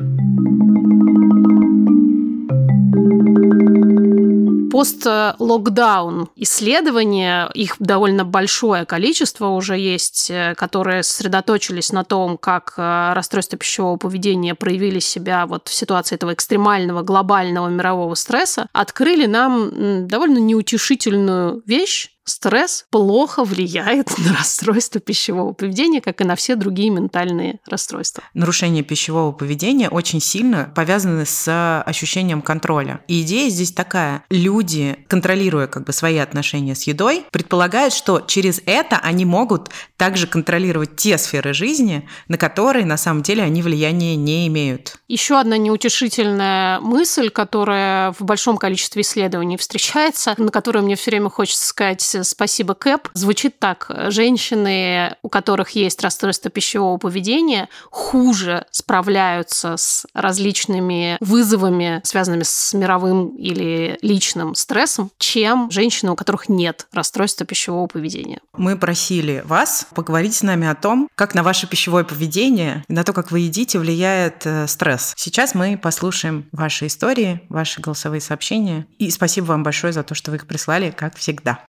Пост-локдаун исследования, их довольно большое количество уже есть, э, которые сосредоточились на том, как э, расстройства пищевого поведения проявили себя вот в ситуации этого экстремального глобального мирового стресса, открыли нам довольно неутешительную вещь, стресс плохо влияет на расстройство пищевого поведения, как и на все другие ментальные расстройства. Нарушение пищевого поведения очень сильно повязаны с ощущением контроля. И идея здесь такая. Люди, контролируя как бы свои отношения с едой, предполагают, что через это они могут также контролировать те сферы жизни, на которые на самом деле они влияния не имеют. Еще одна неутешительная мысль, которая в большом количестве исследований встречается, на которую мне все время хочется сказать «спасибо, Кэп», звучит так. Женщины, у которых есть расстройство пищевого поведения, хуже справляются с различными вызовами, связанными с мировым или личным стрессом, чем женщины, у которых нет расстройства пищевого поведения. Мы просили вас поговорить с нами о том, как на ваше пищевое поведение и на то, как вы едите, влияет э, стресс. Сейчас мы послушаем ваши истории, ваши голосовые сообщения. И спасибо вам большое за то, что вы их прислали, как всегда.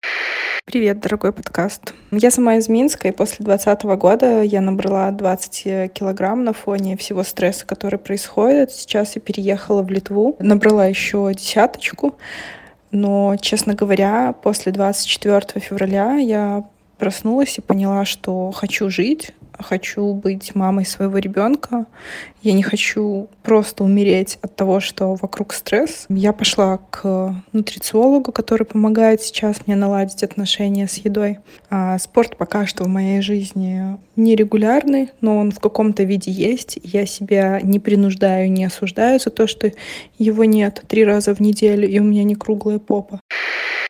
Привет, дорогой подкаст. Я сама из Минска, и после 2020 года я набрала 20 килограмм на фоне всего стресса, который происходит. Сейчас я переехала в Литву, набрала еще десяточку. Но, честно говоря, после 24 февраля я проснулась и поняла, что хочу жить, хочу быть мамой своего ребенка. Я не хочу просто умереть от того, что вокруг стресс. Я пошла к нутрициологу, который помогает сейчас мне наладить отношения с едой. А спорт пока что в моей жизни нерегулярный, но он в каком-то виде есть. Я себя не принуждаю, не осуждаю за то, что его нет три раза в неделю, и у меня не круглая попа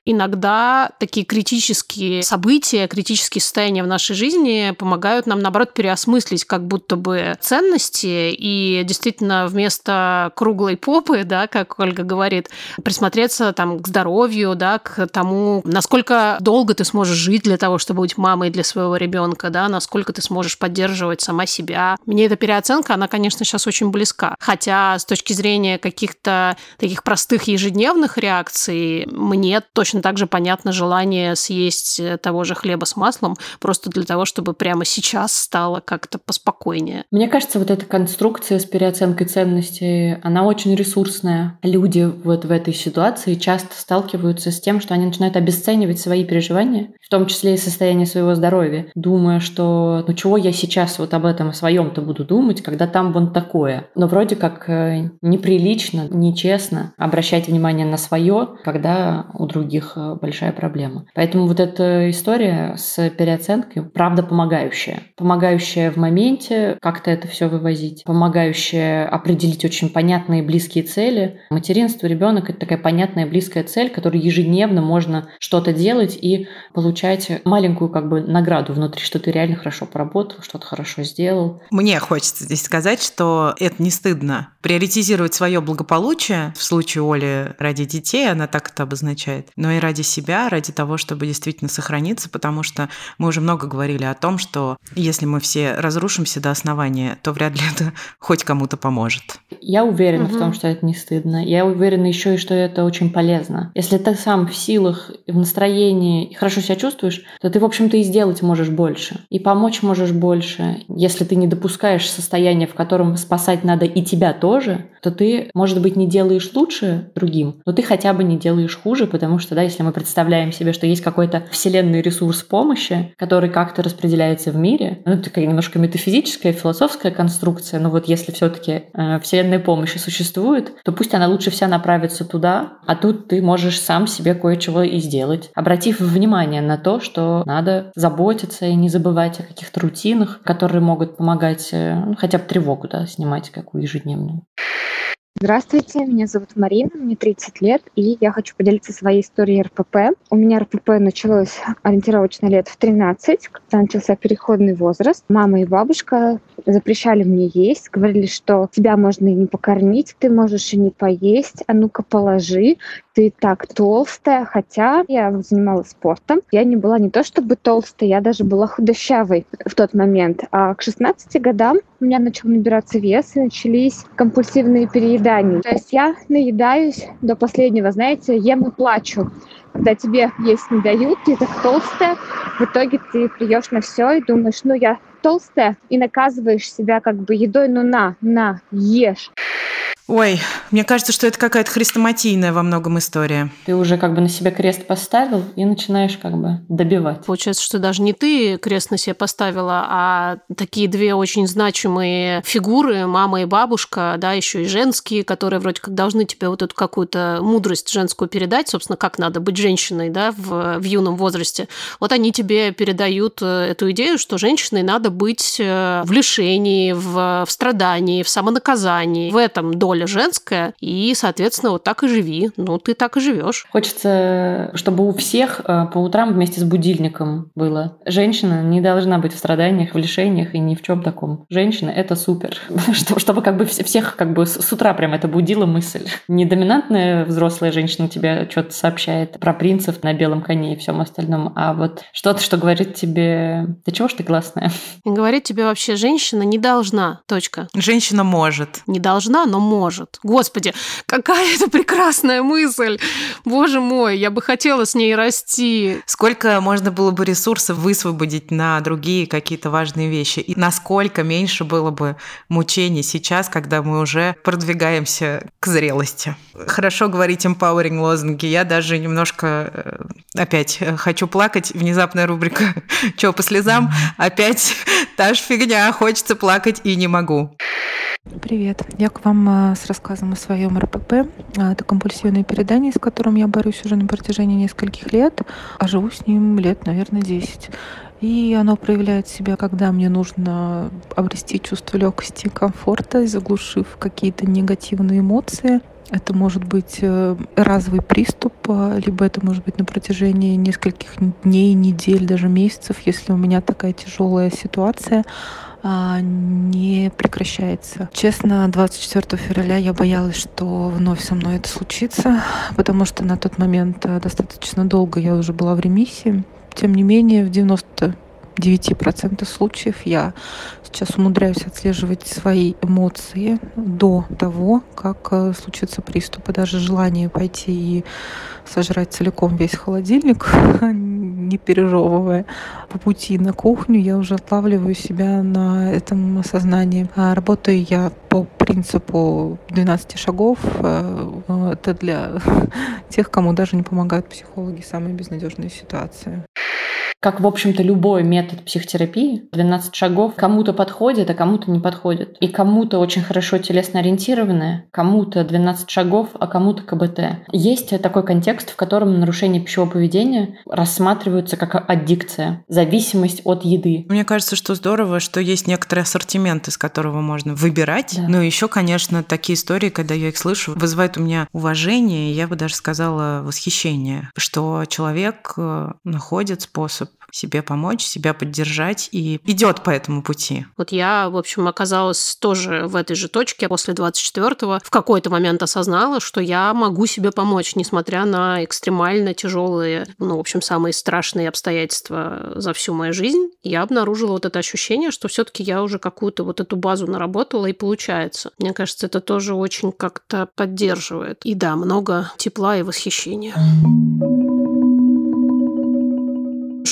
иногда такие критические события, критические состояния в нашей жизни помогают нам, наоборот, переосмыслить как будто бы ценности и действительно вместо круглой попы, да, как Ольга говорит, присмотреться там к здоровью, да, к тому, насколько долго ты сможешь жить для того, чтобы быть мамой для своего ребенка, да, насколько ты сможешь поддерживать сама себя. Мне эта переоценка, она, конечно, сейчас очень близка. Хотя с точки зрения каких-то таких простых ежедневных реакций, мне точно так же понятно желание съесть э, того же хлеба с маслом, просто для того, чтобы прямо сейчас стало как-то поспокойнее. Мне кажется, вот эта конструкция с переоценкой ценностей, она очень ресурсная. Люди вот в этой ситуации часто сталкиваются с тем, что они начинают обесценивать свои переживания, в том числе и состояние своего здоровья, думая, что ну чего я сейчас вот об этом о своем-то буду думать, когда там вон такое. Но вроде как э, неприлично, нечестно обращать внимание на свое, когда у других э, большая проблема. Поэтому вот эта история с переоценкой, правда, помогающая. Помогающая в моменте как-то это все вывозить, помогающая определить очень понятные близкие цели. Материнство, ребенок — это такая понятная близкая цель, которую ежедневно можно что-то делать и получать маленькую как бы награду внутри, что ты реально хорошо поработал, что-то хорошо сделал. Мне хочется здесь сказать, что это не стыдно. Приоритизировать свое благополучие, в случае Оли ради детей, она так это обозначает, но и ради себя, ради того, чтобы действительно сохраниться, потому что мы уже много говорили о том, что если мы все разрушимся до основания, то вряд ли это хоть кому-то поможет. Я уверена угу. в том, что это не стыдно. Я уверена еще и, что это очень полезно. Если ты сам в силах, в настроении и хорошо себя чувствуешь, то ты, в общем-то, и сделать можешь больше. И помочь можешь больше. Если ты не допускаешь состояния, в котором спасать надо и тебя тоже, то ты, может быть, не делаешь лучше другим, но ты хотя бы не делаешь хуже, потому что, да, если мы представляем себе, что есть какой-то вселенный ресурс помощи, который как-то распределяется в мире, ну, это такая немножко метафизическая, философская конструкция, но вот если все-таки э, вселенная помощи существует, то пусть она лучше вся направится туда, а тут ты можешь сам себе кое-чего и сделать, обратив внимание на то, что надо заботиться и не забывать о каких-то рутинах, которые могут помогать э, ну, хотя бы тревогу да, снимать какую ежедневную. Здравствуйте, меня зовут Марина, мне 30 лет, и я хочу поделиться своей историей РПП. У меня РПП началось ориентировочно лет в 13, когда начался переходный возраст. Мама и бабушка запрещали мне есть, говорили, что тебя можно и не покормить, ты можешь и не поесть, а ну-ка положи, ты так толстая, хотя я занималась спортом. Я не была не то чтобы толстой, я даже была худощавой в тот момент. А к 16 годам у меня начал набираться вес, и начались компульсивные переедания. То есть я наедаюсь до последнего, знаете, ем и плачу. Когда тебе есть не дают, ты так толстая, в итоге ты плюешь на все и думаешь, ну я толстая, и наказываешь себя как бы едой, ну на, на, ешь. Ой, мне кажется, что это какая-то хрестоматийная во многом история. Ты уже как бы на себе крест поставил и начинаешь как бы добивать. Получается, что даже не ты крест на себе поставила, а такие две очень значимые фигуры, мама и бабушка, да, еще и женские, которые вроде как должны тебе вот эту какую-то мудрость женскую передать, собственно, как надо быть женщиной, да, в, в юном возрасте. Вот они тебе передают э, эту идею, что женщиной надо быть э, в лишении, в, в страдании, в самонаказании. В этом доля доля женская, и, соответственно, вот так и живи. Ну, ты так и живешь. Хочется, чтобы у всех э, по утрам вместе с будильником было. Женщина не должна быть в страданиях, в лишениях и ни в чем таком. Женщина — это супер. Чтобы как бы всех как бы с утра прям это будила мысль. Не доминантная взрослая женщина тебе что-то сообщает про принцев на белом коне и всем остальном, а вот что-то, что говорит тебе, да чего ж ты классная? Говорит тебе вообще, женщина не должна, точка. Женщина может. Не должна, но может может. Господи, какая это прекрасная мысль! Боже мой, я бы хотела с ней расти. Сколько можно было бы ресурсов высвободить на другие какие-то важные вещи? И насколько меньше было бы мучений сейчас, когда мы уже продвигаемся к зрелости? Хорошо говорить empowering лозунги. Я даже немножко э, опять э, хочу плакать. Внезапная рубрика «Чё по слезам?» Опять та же фигня. Хочется плакать и не могу. Привет. Я к вам а, с рассказом о своем РПП. А, это компульсивное передание, с которым я борюсь уже на протяжении нескольких лет, а живу с ним лет, наверное, 10. И оно проявляет себя, когда мне нужно обрести чувство легкости и комфорта, заглушив какие-то негативные эмоции. Это может быть э, разовый приступ, а, либо это может быть на протяжении нескольких дней, недель, даже месяцев, если у меня такая тяжелая ситуация а, не прекращается. Честно, 24 февраля я боялась, что вновь со мной это случится, потому что на тот момент э, достаточно долго я уже была в ремиссии. Тем не менее, в 90 9% случаев я сейчас умудряюсь отслеживать свои эмоции до того, как э, случится приступ. И даже желание пойти и сожрать целиком весь холодильник, не пережевывая, по пути на кухню я уже отлавливаю себя на этом осознании. А работаю я по принципу 12 шагов. Э, это для тех, кому даже не помогают психологи, самые безнадежные ситуации как, в общем-то, любой метод психотерапии, 12 шагов кому-то подходит, а кому-то не подходит. И кому-то очень хорошо телесно ориентированное, кому-то 12 шагов, а кому-то КБТ. Есть такой контекст, в котором нарушение пищевого поведения рассматриваются как аддикция, зависимость от еды. Мне кажется, что здорово, что есть некоторый ассортимент, из которого можно выбирать. Да. Но еще, конечно, такие истории, когда я их слышу, вызывают у меня уважение, я бы даже сказала восхищение, что человек э, находит способ себе помочь, себя поддержать и идет по этому пути. Вот я, в общем, оказалась тоже в этой же точке после 24-го. В какой-то момент осознала, что я могу себе помочь, несмотря на экстремально тяжелые, ну, в общем, самые страшные обстоятельства за всю мою жизнь. Я обнаружила вот это ощущение, что все-таки я уже какую-то вот эту базу наработала и получается. Мне кажется, это тоже очень как-то поддерживает. И да, много тепла и восхищения.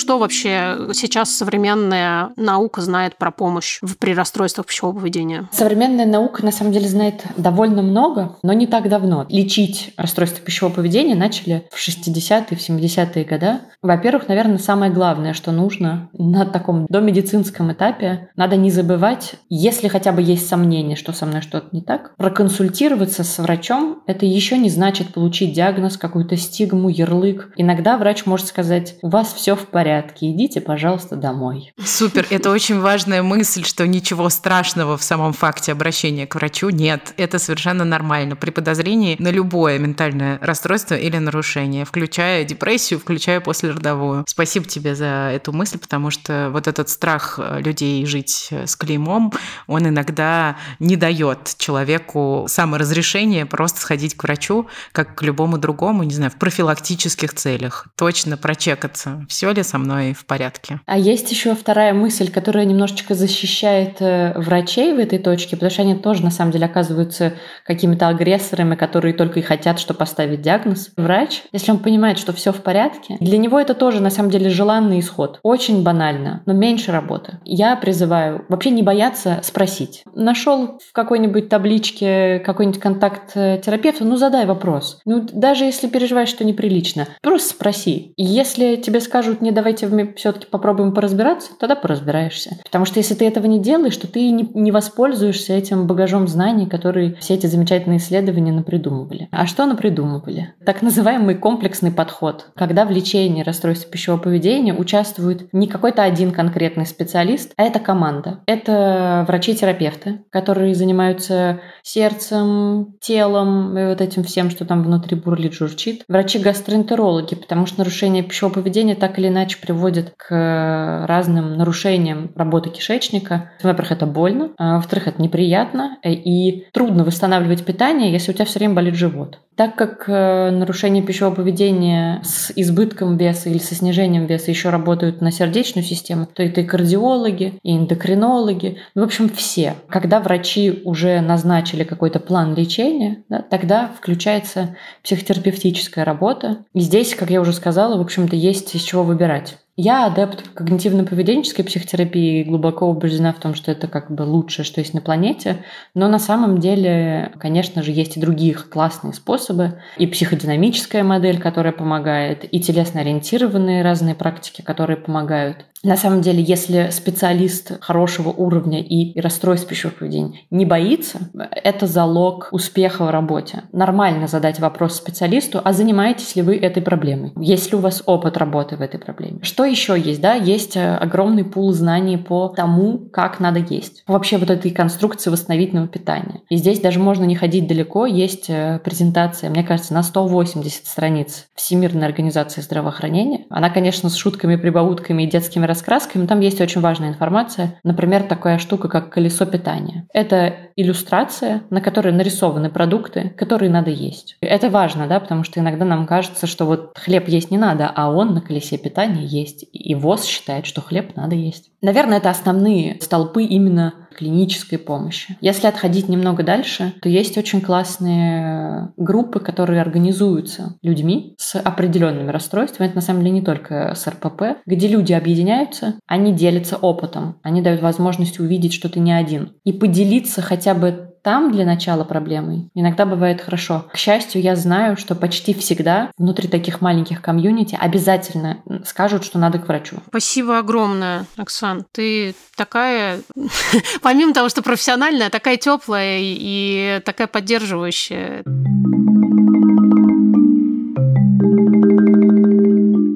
Что вообще сейчас современная наука знает про помощь в, при расстройствах пищевого поведения? Современная наука на самом деле знает довольно много, но не так давно. Лечить расстройство пищевого поведения начали в 60-е, в 70-е годы. Во-первых, наверное, самое главное, что нужно на таком домедицинском этапе, надо не забывать, если хотя бы есть сомнение, что со мной что-то не так, проконсультироваться с врачом, это еще не значит получить диагноз, какую-то стигму, ярлык. Иногда врач может сказать, у вас все в порядке, порядке, идите, пожалуйста, домой. Супер, это очень важная мысль, что ничего страшного в самом факте обращения к врачу нет. Это совершенно нормально при подозрении на любое ментальное расстройство или нарушение, включая депрессию, включая послеродовую. Спасибо тебе за эту мысль, потому что вот этот страх людей жить с клеймом, он иногда не дает человеку саморазрешение просто сходить к врачу, как к любому другому, не знаю, в профилактических целях, точно прочекаться, все ли со мной в порядке. А есть еще вторая мысль, которая немножечко защищает э, врачей в этой точке, потому что они тоже на самом деле оказываются какими-то агрессорами, которые только и хотят, что поставить диагноз. Врач, если он понимает, что все в порядке, для него это тоже на самом деле желанный исход. Очень банально, но меньше работы. Я призываю вообще не бояться спросить. Нашел в какой-нибудь табличке какой-нибудь контакт э, терапевта, ну задай вопрос. Ну даже если переживаешь, что неприлично, просто спроси. Если тебе скажут, не давайте все-таки попробуем поразбираться, тогда поразбираешься. Потому что если ты этого не делаешь, то ты не, не воспользуешься этим багажом знаний, которые все эти замечательные исследования напридумывали. А что напридумывали? Так называемый комплексный подход, когда в лечении расстройств пищевого поведения участвует не какой-то один конкретный специалист, а это команда. Это врачи-терапевты, которые занимаются сердцем, телом и вот этим всем, что там внутри бурлит, журчит. Врачи-гастроэнтерологи, потому что нарушение пищевого поведения так или иначе приводит к разным нарушениям работы кишечника. Во-первых, это больно, а во-вторых, это неприятно, и трудно восстанавливать питание, если у тебя все время болит живот. Так как э, нарушение пищевого поведения с избытком веса или со снижением веса еще работают на сердечную систему, то это и кардиологи, и эндокринологи, ну, в общем, все. Когда врачи уже назначили какой-то план лечения, да, тогда включается психотерапевтическая работа. И здесь, как я уже сказала, в общем-то, есть из чего выбирать. verdade. Я адепт когнитивно-поведенческой психотерапии, глубоко убеждена в том, что это как бы лучшее, что есть на планете. Но на самом деле, конечно же, есть и другие классные способы. И психодинамическая модель, которая помогает, и телесно-ориентированные разные практики, которые помогают. На самом деле, если специалист хорошего уровня и расстройств пищевого поведения не боится, это залог успеха в работе. Нормально задать вопрос специалисту, а занимаетесь ли вы этой проблемой? Есть ли у вас опыт работы в этой проблеме? Что еще есть? Да, есть э, огромный пул знаний по тому, как надо есть. Вообще вот этой конструкции восстановительного питания. И здесь даже можно не ходить далеко. Есть э, презентация, мне кажется, на 180 страниц Всемирной организации здравоохранения. Она, конечно, с шутками, прибаутками и детскими раскрасками, там есть очень важная информация. Например, такая штука, как колесо питания. Это иллюстрация, на которой нарисованы продукты, которые надо есть. Это важно, да, потому что иногда нам кажется, что вот хлеб есть не надо, а он на колесе питания есть. И ВОЗ считает, что хлеб надо есть. Наверное, это основные столпы именно клинической помощи. Если отходить немного дальше, то есть очень классные группы, которые организуются людьми с определенными расстройствами. Это на самом деле не только с РПП, где люди объединяются, они делятся опытом, они дают возможность увидеть, что ты не один, и поделиться хотя бы там для начала проблемой иногда бывает хорошо. К счастью, я знаю, что почти всегда внутри таких маленьких комьюнити обязательно скажут, что надо к врачу. Спасибо огромное, Оксан. Ты такая, помимо того, что профессиональная, такая теплая и такая поддерживающая.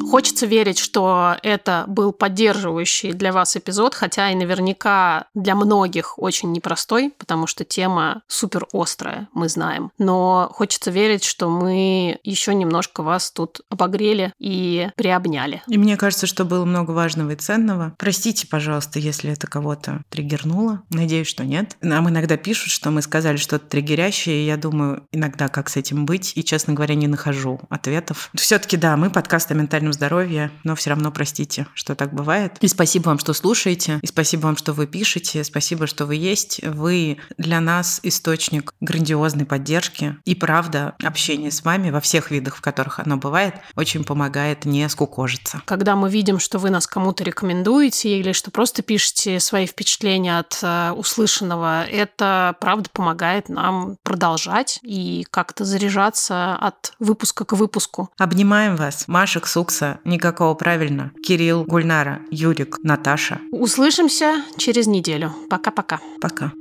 Хочется верить, что это был поддерживающий для вас эпизод, хотя и наверняка для многих очень непростой, потому что тема супер острая, мы знаем. Но хочется верить, что мы еще немножко вас тут обогрели и приобняли. И мне кажется, что было много важного и ценного. Простите, пожалуйста, если это кого-то триггернуло. Надеюсь, что нет. Нам иногда пишут, что мы сказали что-то триггерящее, и я думаю иногда, как с этим быть, и, честно говоря, не нахожу ответов. Все-таки, да, мы подкаст о ментальном здоровье здоровья, но все равно простите, что так бывает. И спасибо вам, что слушаете, и спасибо вам, что вы пишете, спасибо, что вы есть. Вы для нас источник грандиозной поддержки. И правда, общение с вами во всех видах, в которых оно бывает, очень помогает не скукожиться. Когда мы видим, что вы нас кому-то рекомендуете или что просто пишете свои впечатления от э, услышанного, это правда помогает нам продолжать и как-то заряжаться от выпуска к выпуску. Обнимаем вас. Маша Ксукса, никакого правильно. Кирилл, Гульнара, Юрик, Наташа. Услышимся через неделю. Пока-пока. Пока.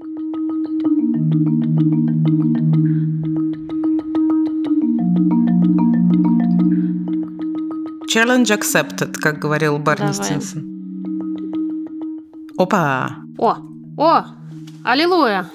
Challenge accepted, как говорил Барни Давай. Стинсон. Опа! О! О! Аллилуйя!